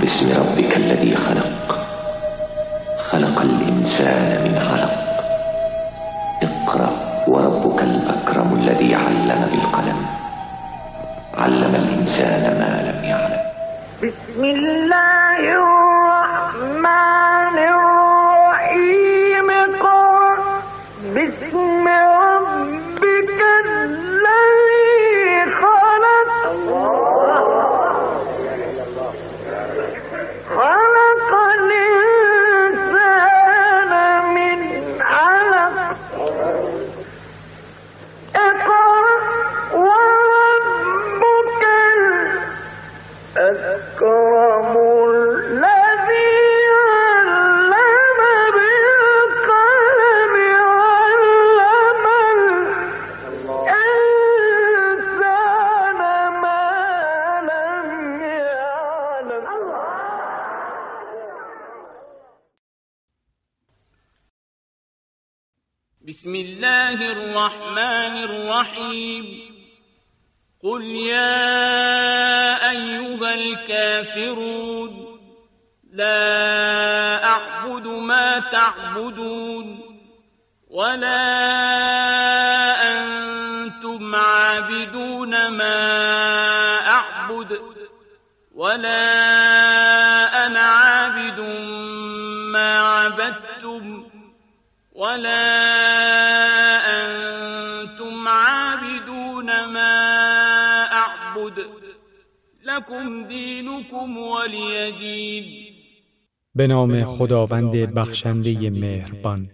باسم ربك الذي خلق. خلق الإنسان من علق. اقرأ وربك الأكرم الذي علم بالقلم. علم الإنسان ما لم يعلم. بسم الله الرحمن الرحيم. قل بسم بسم الله الرحمن الرحيم. قل يا أيها الكافرون لا أعبد ما تعبدون ولا به نام خداوند بخشنده مهربان.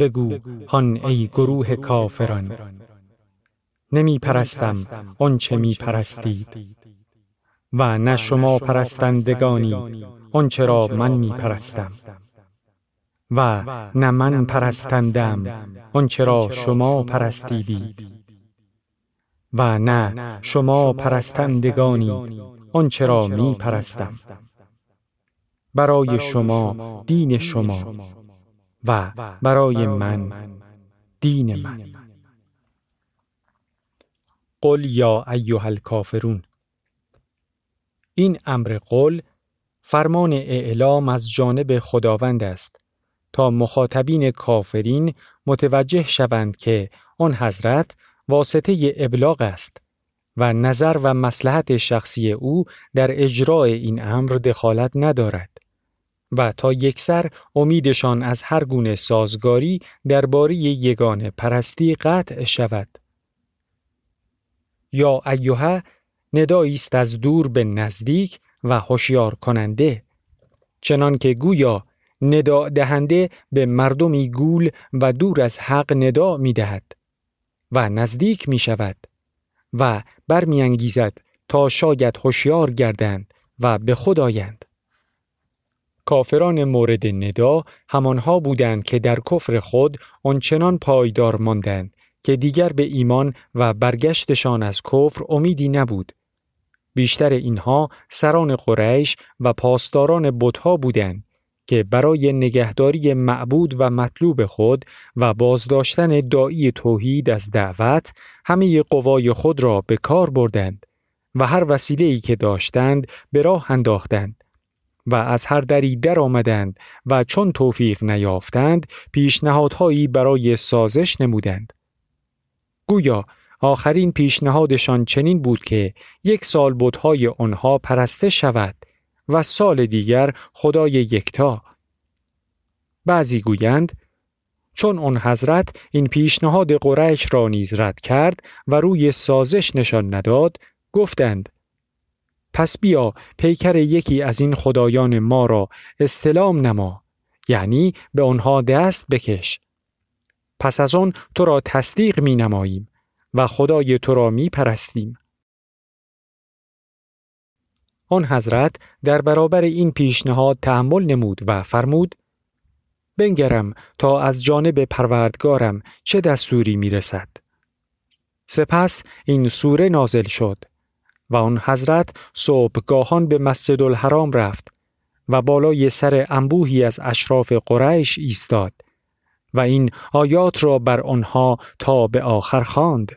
بگو هان ای گروه کافران نمی پرستم آنچه می پرستید و نه شما پرستندگانی آنچه را من می پرستم و نه من پرستندم آنچه را شما پرستیدید و نه شما پرستندگانی آنچه را می پرستم برای شما دین شما و برای من دین من. قل یا ایها الکافرون. این امر قل فرمان اعلام از جانب خداوند است تا مخاطبین کافرین متوجه شوند که آن حضرت واسطه ابلاغ است. و نظر و مسلحت شخصی او در اجرای این امر دخالت ندارد و تا یکسر امیدشان از هر گونه سازگاری درباره یگان پرستی قطع شود. یا ایوه ندایی از دور به نزدیک و هوشیار کننده چنان که گویا ندا دهنده به مردمی گول و دور از حق ندا می دهد و نزدیک می شود و برمیانگیزد تا شاید هوشیار گردند و به خود آیند. کافران مورد ندا همانها بودند که در کفر خود آنچنان پایدار ماندند که دیگر به ایمان و برگشتشان از کفر امیدی نبود. بیشتر اینها سران قریش و پاسداران بتها بودند که برای نگهداری معبود و مطلوب خود و بازداشتن دایی توحید از دعوت همه قوای خود را به کار بردند و هر وسیله‌ای که داشتند به راه انداختند و از هر دری در آمدند و چون توفیق نیافتند پیشنهادهایی برای سازش نمودند. گویا آخرین پیشنهادشان چنین بود که یک سال بودهای آنها پرسته شود و سال دیگر خدای یکتا. بعضی گویند چون آن حضرت این پیشنهاد قریش را نیز رد کرد و روی سازش نشان نداد گفتند پس بیا پیکر یکی از این خدایان ما را استلام نما یعنی به آنها دست بکش پس از آن تو را تصدیق می نماییم و خدای تو را می پرستیم. آن حضرت در برابر این پیشنهاد تحمل نمود و فرمود بنگرم تا از جانب پروردگارم چه دستوری می رسد. سپس این سوره نازل شد و آن حضرت صبحگاهان به مسجد الحرام رفت و بالای سر انبوهی از اشراف قریش ایستاد و این آیات را بر آنها تا به آخر خواند.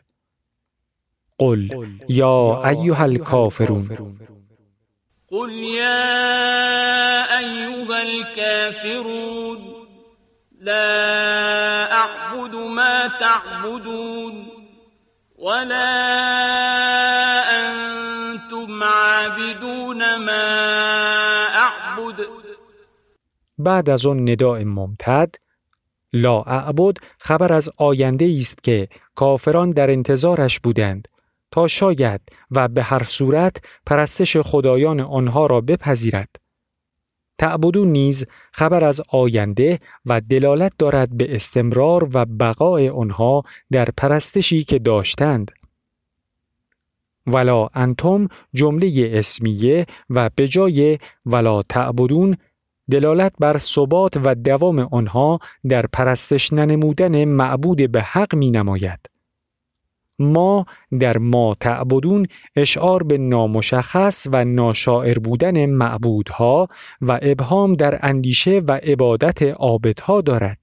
قل یا ایها الکافرون قل يا أيها الكافرون لا أعبد ما تعبدون ولا أنتم عابدون ما أعبد. بعد از آن نداء ممتد لا اعبد خبر از آینده است که کافران در انتظارش بودند. تا شاید و به هر صورت پرستش خدایان آنها را بپذیرد. تعبدون نیز خبر از آینده و دلالت دارد به استمرار و بقای آنها در پرستشی که داشتند. ولا انتم جمله اسمیه و به جای ولا تعبدون دلالت بر ثبات و دوام آنها در پرستش ننمودن معبود به حق می نماید. ما در ما تعبدون اشعار به نامشخص و ناشاعر بودن معبودها و ابهام در اندیشه و عبادت عابدها دارد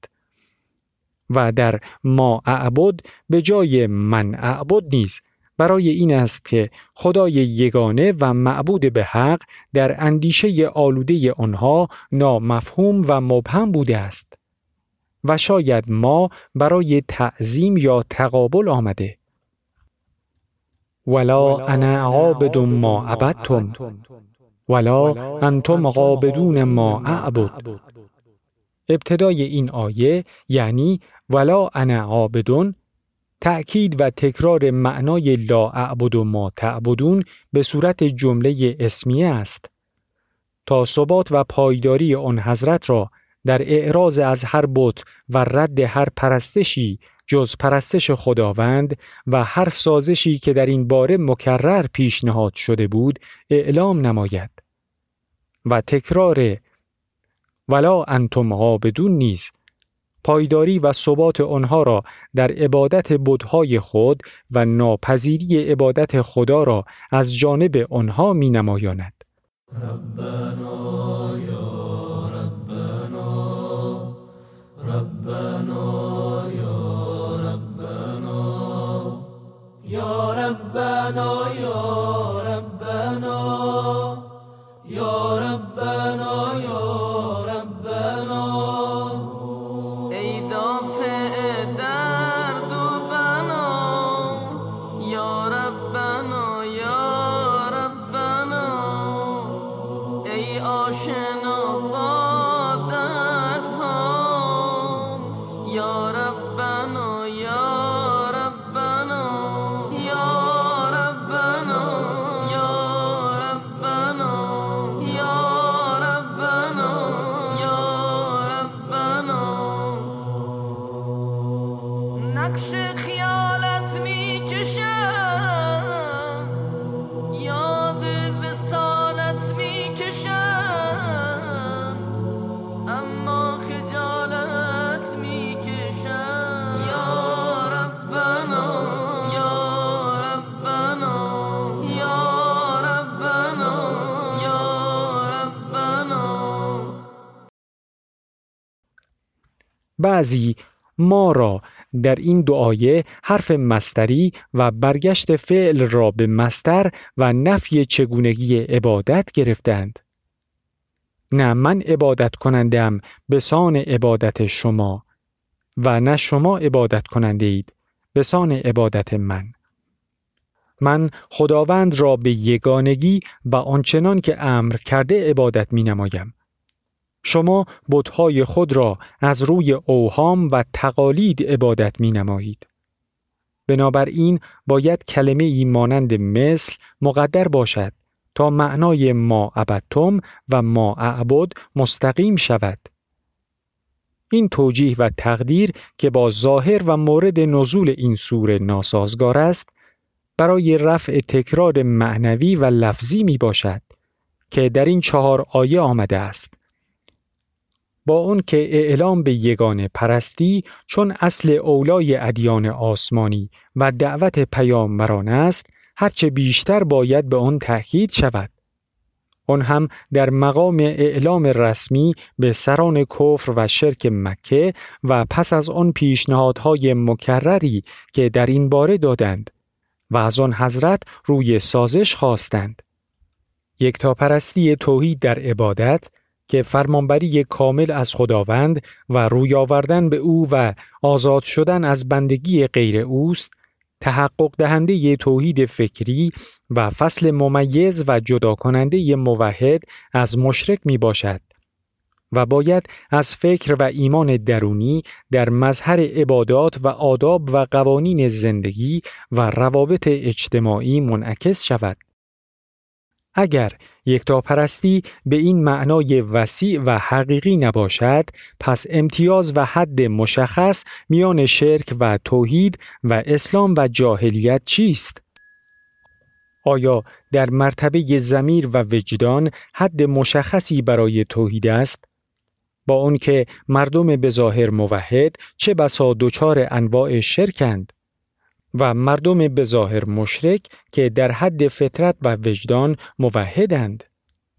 و در ما اعبد به جای من اعبد نیز. برای این است که خدای یگانه و معبود به حق در اندیشه آلوده آنها نامفهوم و مبهم بوده است و شاید ما برای تعظیم یا تقابل آمده ولا انا عابد ما عبدتم. ولا انتم عابدون ما اعبد. ابتدای این آیه یعنی ولا انا عابدون تأکید و تکرار معنای لا اعبد و ما تعبدون به صورت جمله اسمیه است. تا ثبات و پایداری آن حضرت را در اعراض از هر بت و رد هر پرستشی جز پرستش خداوند و هر سازشی که در این باره مکرر پیشنهاد شده بود اعلام نماید و تکرار ولا انتم عابدون نیز پایداری و ثبات آنها را در عبادت بدهای خود و ناپذیری عبادت خدا را از جانب آنها می نمایاند. ربنا یا ربنا ربنا بعضی ما را در این دعایه حرف مستری و برگشت فعل را به مستر و نفی چگونگی عبادت گرفتند. نه من عبادت کنندم به سان عبادت شما و نه شما عبادت کننده اید به سان عبادت من. من خداوند را به یگانگی و آنچنان که امر کرده عبادت می نمایم. شما بتهای خود را از روی اوهام و تقالید عبادت می نمایید. بنابراین باید کلمه ای مانند مثل مقدر باشد تا معنای ما عبدتم و ما اعبد مستقیم شود. این توجیه و تقدیر که با ظاهر و مورد نزول این سوره ناسازگار است برای رفع تکرار معنوی و لفظی می باشد که در این چهار آیه آمده است. با اون که اعلام به یگان پرستی چون اصل اولای ادیان آسمانی و دعوت پیامبران است هرچه بیشتر باید به آن تأکید شود. آن هم در مقام اعلام رسمی به سران کفر و شرک مکه و پس از آن پیشنهادهای مکرری که در این باره دادند و از آن حضرت روی سازش خواستند. یکتاپرستی توحید در عبادت که فرمانبری کامل از خداوند و روی آوردن به او و آزاد شدن از بندگی غیر اوست تحقق دهنده توحید فکری و فصل ممیز و جدا کننده موحد از مشرک می باشد و باید از فکر و ایمان درونی در مظهر عبادات و آداب و قوانین زندگی و روابط اجتماعی منعکس شود. اگر یکتاپرستی به این معنای وسیع و حقیقی نباشد پس امتیاز و حد مشخص میان شرک و توحید و اسلام و جاهلیت چیست؟ آیا در مرتبه زمیر و وجدان حد مشخصی برای توحید است؟ با آنکه مردم به ظاهر موحد چه بسا دچار انواع شرکند و مردم به ظاهر مشرک که در حد فطرت و وجدان موحدند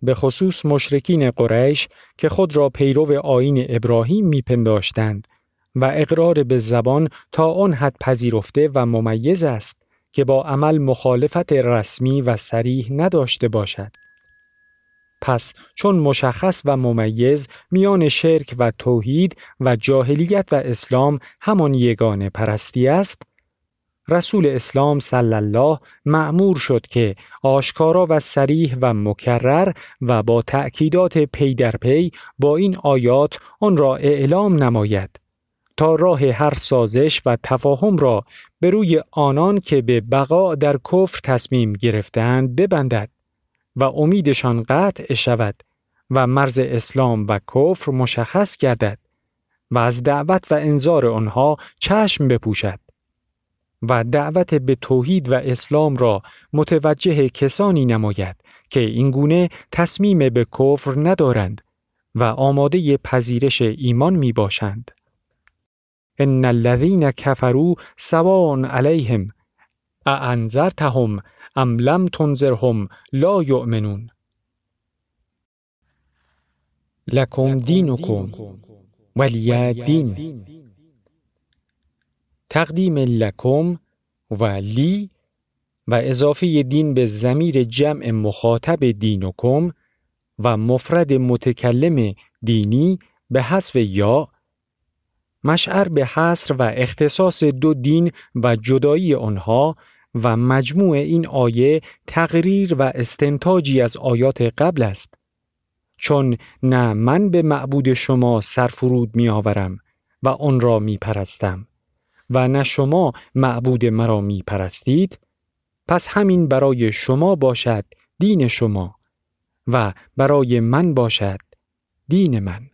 به خصوص مشرکین قریش که خود را پیرو آین ابراهیم میپنداشتند و اقرار به زبان تا آن حد پذیرفته و ممیز است که با عمل مخالفت رسمی و سریح نداشته باشد. پس چون مشخص و ممیز میان شرک و توحید و جاهلیت و اسلام همان یگانه پرستی است رسول اسلام صلی الله معمور شد که آشکارا و سریح و مکرر و با تأکیدات پی در پی با این آیات آن را اعلام نماید تا راه هر سازش و تفاهم را به روی آنان که به بقا در کفر تصمیم گرفتند ببندد و امیدشان قطع شود و مرز اسلام و کفر مشخص گردد و از دعوت و انظار آنها چشم بپوشد. و دعوت به توحید و اسلام را متوجه کسانی نماید که اینگونه تصمیم به کفر ندارند و آماده پذیرش ایمان می باشند. ان الذين كفروا سواء عليهم اانذرتهم ام لم تنذرهم لا یؤمنون. لکم دینکم ولی دین تقدیم لکم و لی و اضافه دین به زمیر جمع مخاطب دینکم و مفرد متکلم دینی به حذف یا مشعر به حصر و اختصاص دو دین و جدایی آنها و مجموع این آیه تقریر و استنتاجی از آیات قبل است. چون نه من به معبود شما سرفرود می آورم و آن را می پرستم و نه شما معبود مرا می پرستید پس همین برای شما باشد دین شما و برای من باشد دین من.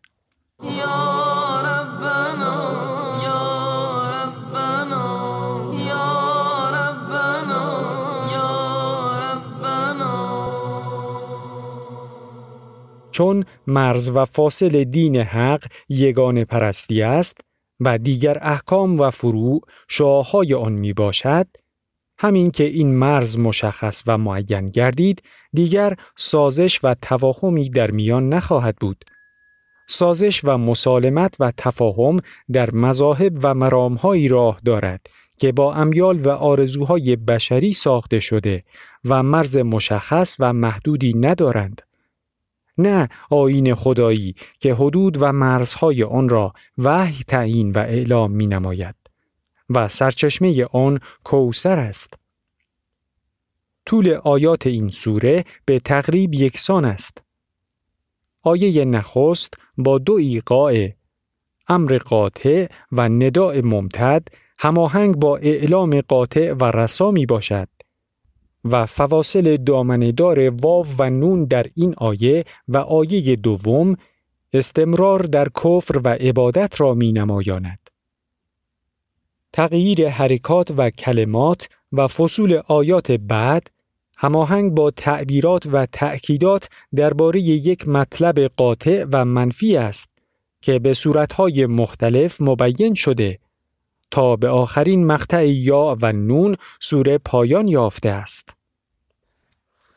چون مرز و فاصل دین حق یگان پرستی است و دیگر احکام و فروع شاههای آن می باشد، همین که این مرز مشخص و معین گردید دیگر سازش و تفاهمی در میان نخواهد بود. سازش و مسالمت و تفاهم در مذاهب و مرامهایی راه دارد که با امیال و آرزوهای بشری ساخته شده و مرز مشخص و محدودی ندارند. نه آین خدایی که حدود و مرزهای آن را وحی تعیین و اعلام می نماید و سرچشمه آن کوسر است. طول آیات این سوره به تقریب یکسان است. آیه نخست با دو ایقاع امر قاطع و نداع ممتد هماهنگ با اعلام قاطع و رسا می باشد و فواصل دامنهدار واو و نون در این آیه و آیه دوم استمرار در کفر و عبادت را می نمایاند. تغییر حرکات و کلمات و فصول آیات بعد هماهنگ با تعبیرات و تأکیدات درباره یک مطلب قاطع و منفی است که به صورتهای مختلف مبین شده تا به آخرین مقطع یا و نون سوره پایان یافته است.